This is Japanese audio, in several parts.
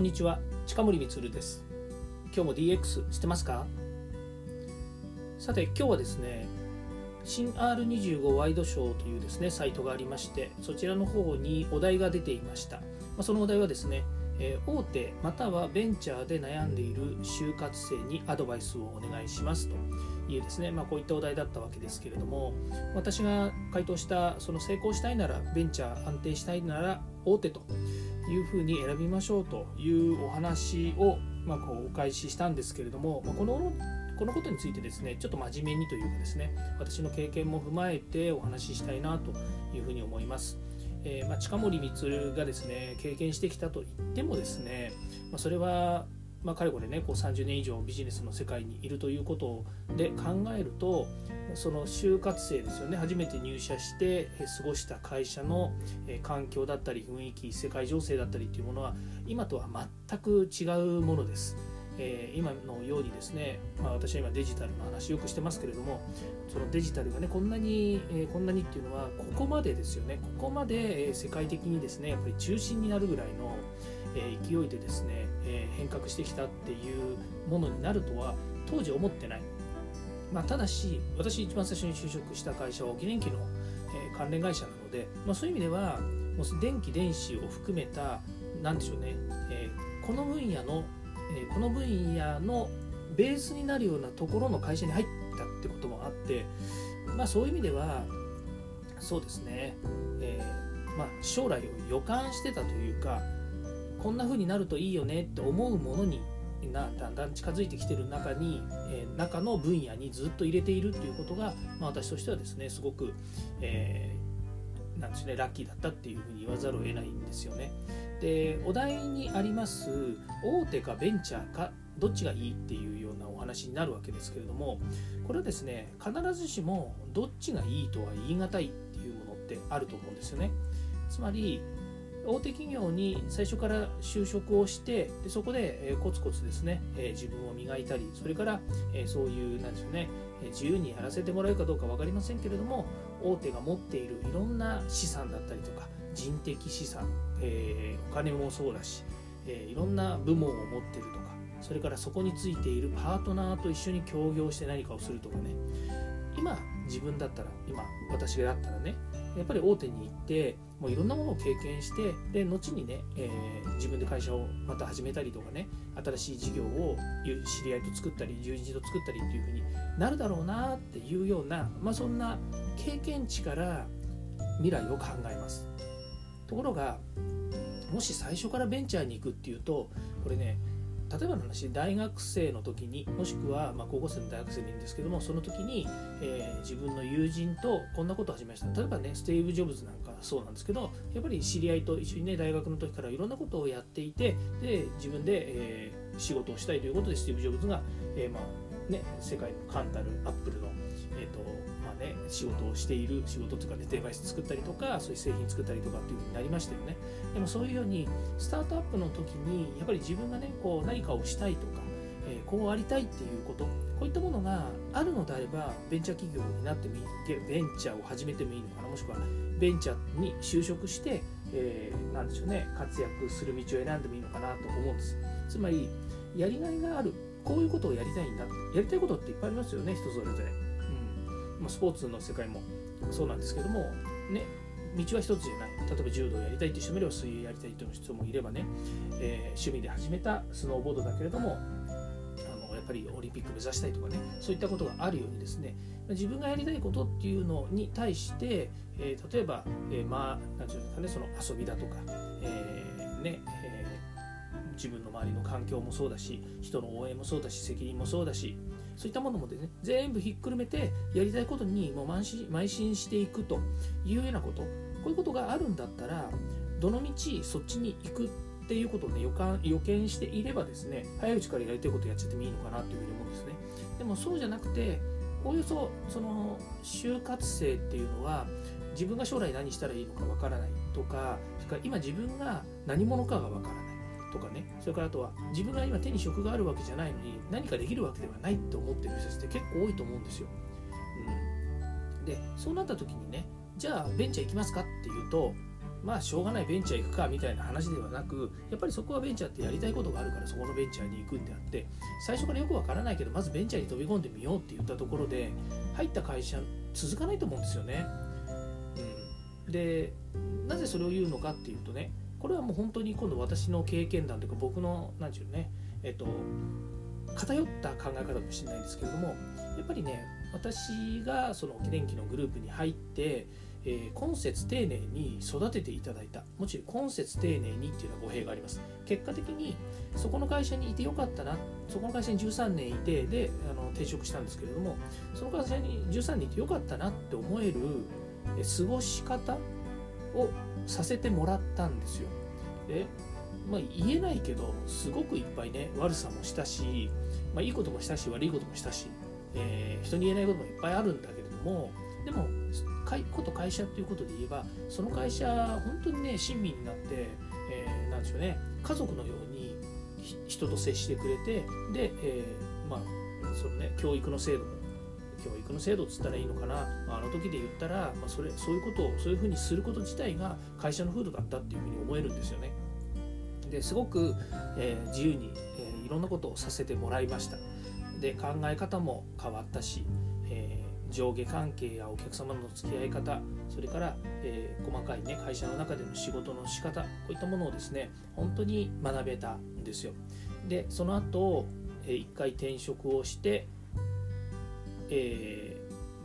こんにちは。近森光です。今日も DX してますか？さて今日はですね新 R25 ワイドショーというですねサイトがありましてそちらの方にお題が出ていました、まあ、そのお題はですねえ大手またはベンチャーで悩んでいる就活生にアドバイスをお願いしますというですね、まあ、こういったお題だったわけですけれども私が回答したその成功したいならベンチャー安定したいなら大手というふうに選びましょうというお話を、まあ、こうお返ししたんですけれども、まあ、このこのことについてですねちょっと真面目にというかですね私の経験も踏まえてお話ししたいなというふうに思います。えー、まあ、近森光がですね経験してきたと言ってもですね、まあ、それはまあ、かれこれねこう30年以上ビジネスの世界にいるということで考えるとその就活生ですよね初めて入社して過ごした会社の環境だったり雰囲気世界情勢だったりっていうものは今とは全く違うものです。今のようにですね、まあ、私は今デジタルの話よくしてますけれどもそのデジタルがねこんなに、こんなにっていうのはここまでですよねここまで、世界的にですねやっぱり中心になるぐらいの、え勢いでですね、え変革してきたっていうものになるとは当時思ってない、まあ、ただし私一番最初に就職した会社は沖電機の、え関連会社なので、まあ、そういう意味ではもう電気電子を含めた何でしょうね、えこの分野のえこの分野のベースになるようなところの会社に入ったってこともあってまあそういう意味ではそうですね、えー、まあ、将来を予感してたというかこんな風になるといいよねって思うものになだんだん近づいてきてる中に、えー、中の分野にずっと入れているっていうことが、まあ、私としてはですねすごく、えー、なんですねラッキーだったっていうふうに言わざるを得ないんですよね。でお題にあります大手かベンチャーかどっちがいいっていうようなお話になるわけですけれどもこれはですね必ずしもどっちがいいとは言い難いっていうものってあると思うんですよねつまり大手企業に最初から就職をしてでそこで、コツコツですね、自分を磨いたりそれから、そういうなんでしょうね自由にやらせてもらえるかどうか分かりませんけれども大手が持っているいろんな資産だったりとか人的資産、えー、お金もそうだし、えー、いろんな部門を持ってるとかそれからそこについているパートナーと一緒に協業して何かをするとかね。今自分だったら今私がだったらねやっぱり大手に行ってもういろんなものを経験してで後にね、えー、自分で会社をまた始めたりとかね新しい事業を知り合いと作ったり友人と作ったりっていう風になるだろうなっていうような、まあ、そんな経験値から未来を考えます。ところがもし最初からベンチャーに行くっていうとこれね例えばの話大学生の時にもしくはま高校生の大学生でいいんですけどもその時に、えー、自分の友人とこんなことを始めました。例えばねスティーブ・ジョブズなんかそうなんですけどやっぱり知り合いと一緒にね大学の時からいろんなことをやっていてで自分で、えー、仕事をしたいということでスティーブ・ジョブズが、えー、まあね、世界のカンタルアップルの、えーとね仕事をしている仕事というかねデバイス作ったりとかそういう製品作ったりとかっていうふうになりましたよね。でもそういうようにスタートアップの時にやっぱり自分がねこう何かをしたいとか、えー、こうありたいっていうことこういったものがあるのであればベンチャー企業になってもいいベンチャーを始めてもいいのかなもしくはベンチャーに就職して、えー、なんでしょうね活躍する道を選んでもいいのかなと思うんです。つまりやりがいがあるこういうことをやりたいんだやりたいことっていっぱいありますよね人それぞれ。ま、スポーツの世界もそうなんですけどもね道は一つじゃない。例えば柔道やりたいっていう人もいれば水泳やりたいっていう人もいればね、えー、趣味で始めたスノーボードだけれどもあのやっぱりオリンピック目指したいとかねそういったことがあるようにですね自分がやりたいことっていうのに対して、えー、例えば、えー、まあ何て言うんですかねその遊びだとか、え、ね、え、自分の周りの環境もそうだし人の応援もそうだし責任もそうだしそういったものもでね全部ひっくるめてやりたいことにもう邁進していくというようなこと。こういうことがあるんだったらどのみちそっちに行くっていうことをね予感予見していればですね早いうちからやりたいことやっちゃってもいいのかなというふうに思うんですね。でもそうじゃなくておおよそその就活生っていうのは自分が将来何したらいいのかわからないとかそれから今自分が何者かがわからない。とかねそれからあとは自分が今手に職があるわけじゃないのに何かできるわけではないって思ってる人たちって結構多いと思うんですよ。うん、でそうなった時にねじゃあベンチャー行きますかっていうとまあしょうがないベンチャー行くかみたいな話ではなくやっぱりそこはベンチャーってやりたいことがあるからそこのベンチャーに行くんであって最初からよくわからないけどまずベンチャーに飛び込んでみようって言ったところで入った会社続かないと思うんですよね。うん、でなぜそれを言うのかっていうとねこれはもう本当に今度私の経験談というか僕の何て言うのねえっと偏った考え方かもしれないんですけれどもやっぱりね私がその電機のグループに入ってえー、今節丁寧に育てていただいた。もちろん今節丁寧にっていうのは語弊があります。結果的にそこの会社にいてよかったなそこの会社に13年いてであの転職したんですけれどもその会社に13年いてよかったなって思える、え過ごし方をさせてもらったんですよ。で、まあ、言えないけどすごくいっぱいね悪さもしたし、まあ、いいこともしたし悪いこともしたし、えー、人に言えないこともいっぱいあるんだけれどもでもこと会社っていうことで言えばその会社本当にね親身になって、えー、なんでしょうね家族のように人と接してくれてで、えー、まあそのね教育の制度も教育の制度っつったらいいのかな、あ、の時で言ったら、まあ、それそういうことをそういうふうにすること自体が会社の風土だったっていうふうに思えるんですよね。ですごく、えー、自由に、えー、いろんなことをさせてもらいました。で考え方も変わったし、え上下関係やお客様の付き合い方それから、えー、細かい、ね、会社の中での仕事の仕方こういったものをですね本当に学べたんですよでその後、えー、一回転職をして、え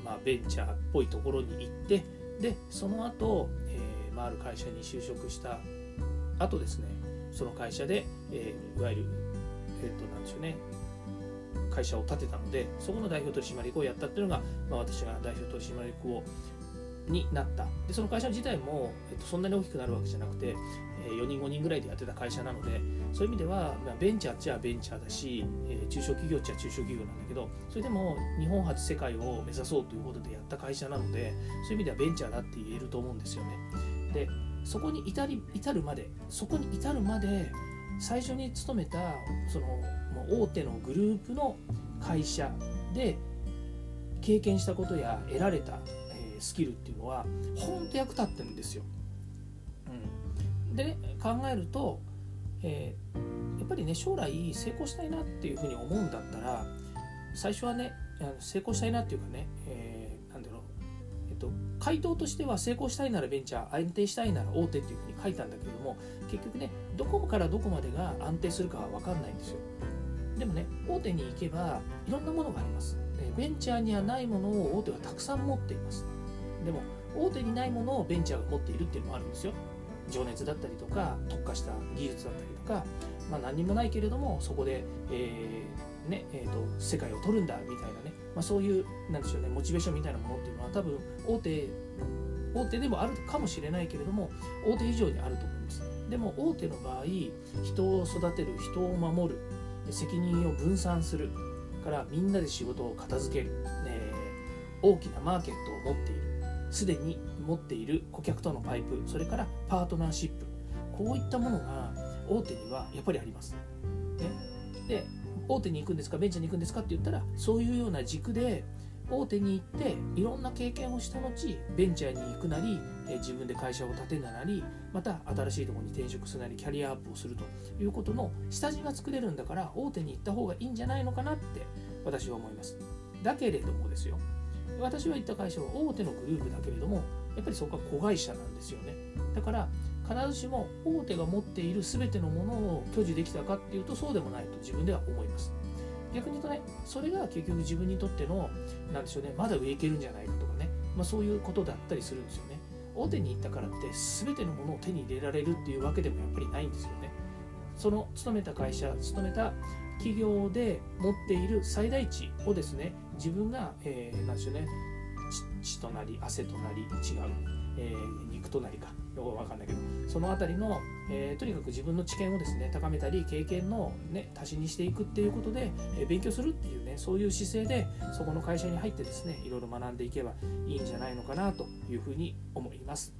ー、まあ、ベンチャーっぽいところに行ってでその後、えーまあ、ある会社に就職した後ですねその会社で、えー、いわゆるえ、ー、となんでしょうね会社を建てたのでそこの代表取締役をやったっていうのが、まあ、私が代表取締役をになった。でその会社自体も、えっと、そんなに大きくなるわけじゃなくて、4人5人ぐらいでやってた会社なのでそういう意味では、ま、ベンチャーっちゃベンチャーだし、え、中小企業っちゃ中小企業なんだけどそれでも日本初世界を目指そうということでやった会社なのでそういう意味ではベンチャーだって言えると思うんですよねでそこに至り至るまでそこに至るまで最初に勤めたその大手のグループの会社で経験したことや得られた、スキルっていうのは本当役立ってるんですよ。で考えると、えー、やっぱりね将来成功したいなっていうふうに思うんだったら最初はね成功したいなっていうかね、えー、だろう、えっと、回答としては成功したいならベンチャー安定したいなら大手っていうふうに書いたんだけれども結局ねどこからどこまでが安定するかは分かんないんですよ。でもね大手に行けばいろんなものがあります。ベンチャーにはないものを大手はたくさん持っています。でも大手にないものをベンチャーが持っているっていうのもあるんですよ。情熱だったりとか特化した技術だったりとか、まあ、何にもないけれどもそこで、えーねえーと、世界を取るんだみたいなね、まあ、そういうなんでしょうねモチベーションみたいなものっていうのは多分大手大手でもあるかもしれないけれども大手以上にあると思います。でも大手の場合人を育てる人を守る責任を分散するからみんなで仕事を片付ける、えー、大きなマーケットを持っている。すでに持っている顧客とのパイプそれからパートナーシップ。こういったものが大手にはやっぱりあります。ね、で大手に行くんですかベンチャーに行くんですかって言ったらそういうような軸で大手に行っていろんな経験をした後ベンチャーに行くなり自分で会社を建てるなりまた新しいところに転職するなりキャリアアップをするということの下地が作れるんだから大手に行った方がいいんじゃないのかなって私は思います。だけれどもですよ。私は行った会社は大手のグループだけれどもやっぱりそこは子会社なんですよね。だから必ずしも大手が持っている全てのものを享受できたかっていうとそうでもないと自分では思います。逆に言うとねそれが結局自分にとっての何でしょうねまだ上行けるんじゃないかとかね、まあ、そういうことだったりするんですよね。大手に行ったからって全てのものを手に入れられるっていうわけでもやっぱりないんですよね。その勤めた会社勤めた企業で持っている最大値をですね自分が、えー、何でしょうね血となり汗となり違う、えー、肉となりかよくわかんないけどその辺りの、えー、とにかく自分の知見をですね高めたり経験の、ね、足しにしていくっていうことで、えー、勉強するっていうねそういう姿勢でそこの会社に入ってですねいろいろ学んでいけばいいんじゃないのかなというふうに思います。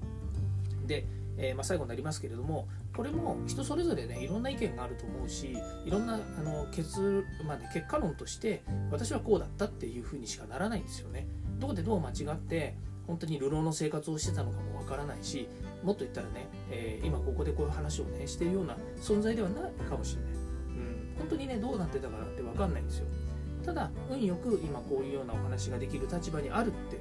で、えー、まあ、最後になりますけれどもこれも人それぞれねいろんな意見があると思うしいろんなあの結,、まあね、結果論として私はこうだったっていうふうにしかならないんですよね。どこでどう間違って本当に流浪の生活をしてたのかもわからないしもっと言ったらね、えー、今ここでこういう話をねしてるような存在ではないかもしれない、うん、本当にねどうなってたかなってわかんないんですよ。ただ運よく今こういうようなお話ができる立場にあるって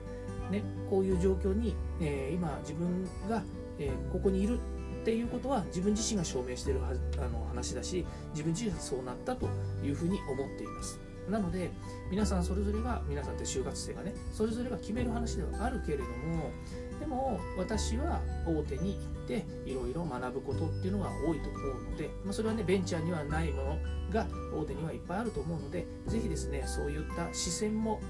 ねこういう状況に、えー、今自分が、えー、ここにいるっていうことは自分自身が証明しているはあの話だし自分自身がそうなったというふうに思っています。なので皆さんそれぞれが皆さんって就活生がねそれぞれが決める話ではあるけれどもでも私は大手に行っていろいろ学ぶことっていうのが多いと思うので、まあ、それはねベンチャーにはないものが大手にはいっぱいあると思うのでぜひですねそういった視線も、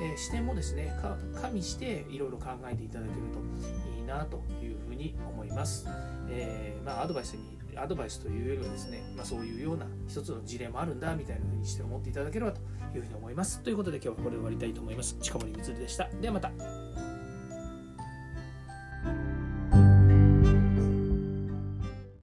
えー、視点もですね加味していろいろ考えていただけるといいなというふうに思います。えー、まあ、アドバイスにアドバイスというよりはですね、まあ、そういうような一つの事例もあるんだみたいな風にして思っていただければというふうに思います。ということで今日はこれで終わりたいと思います。近森光でした。ではまた。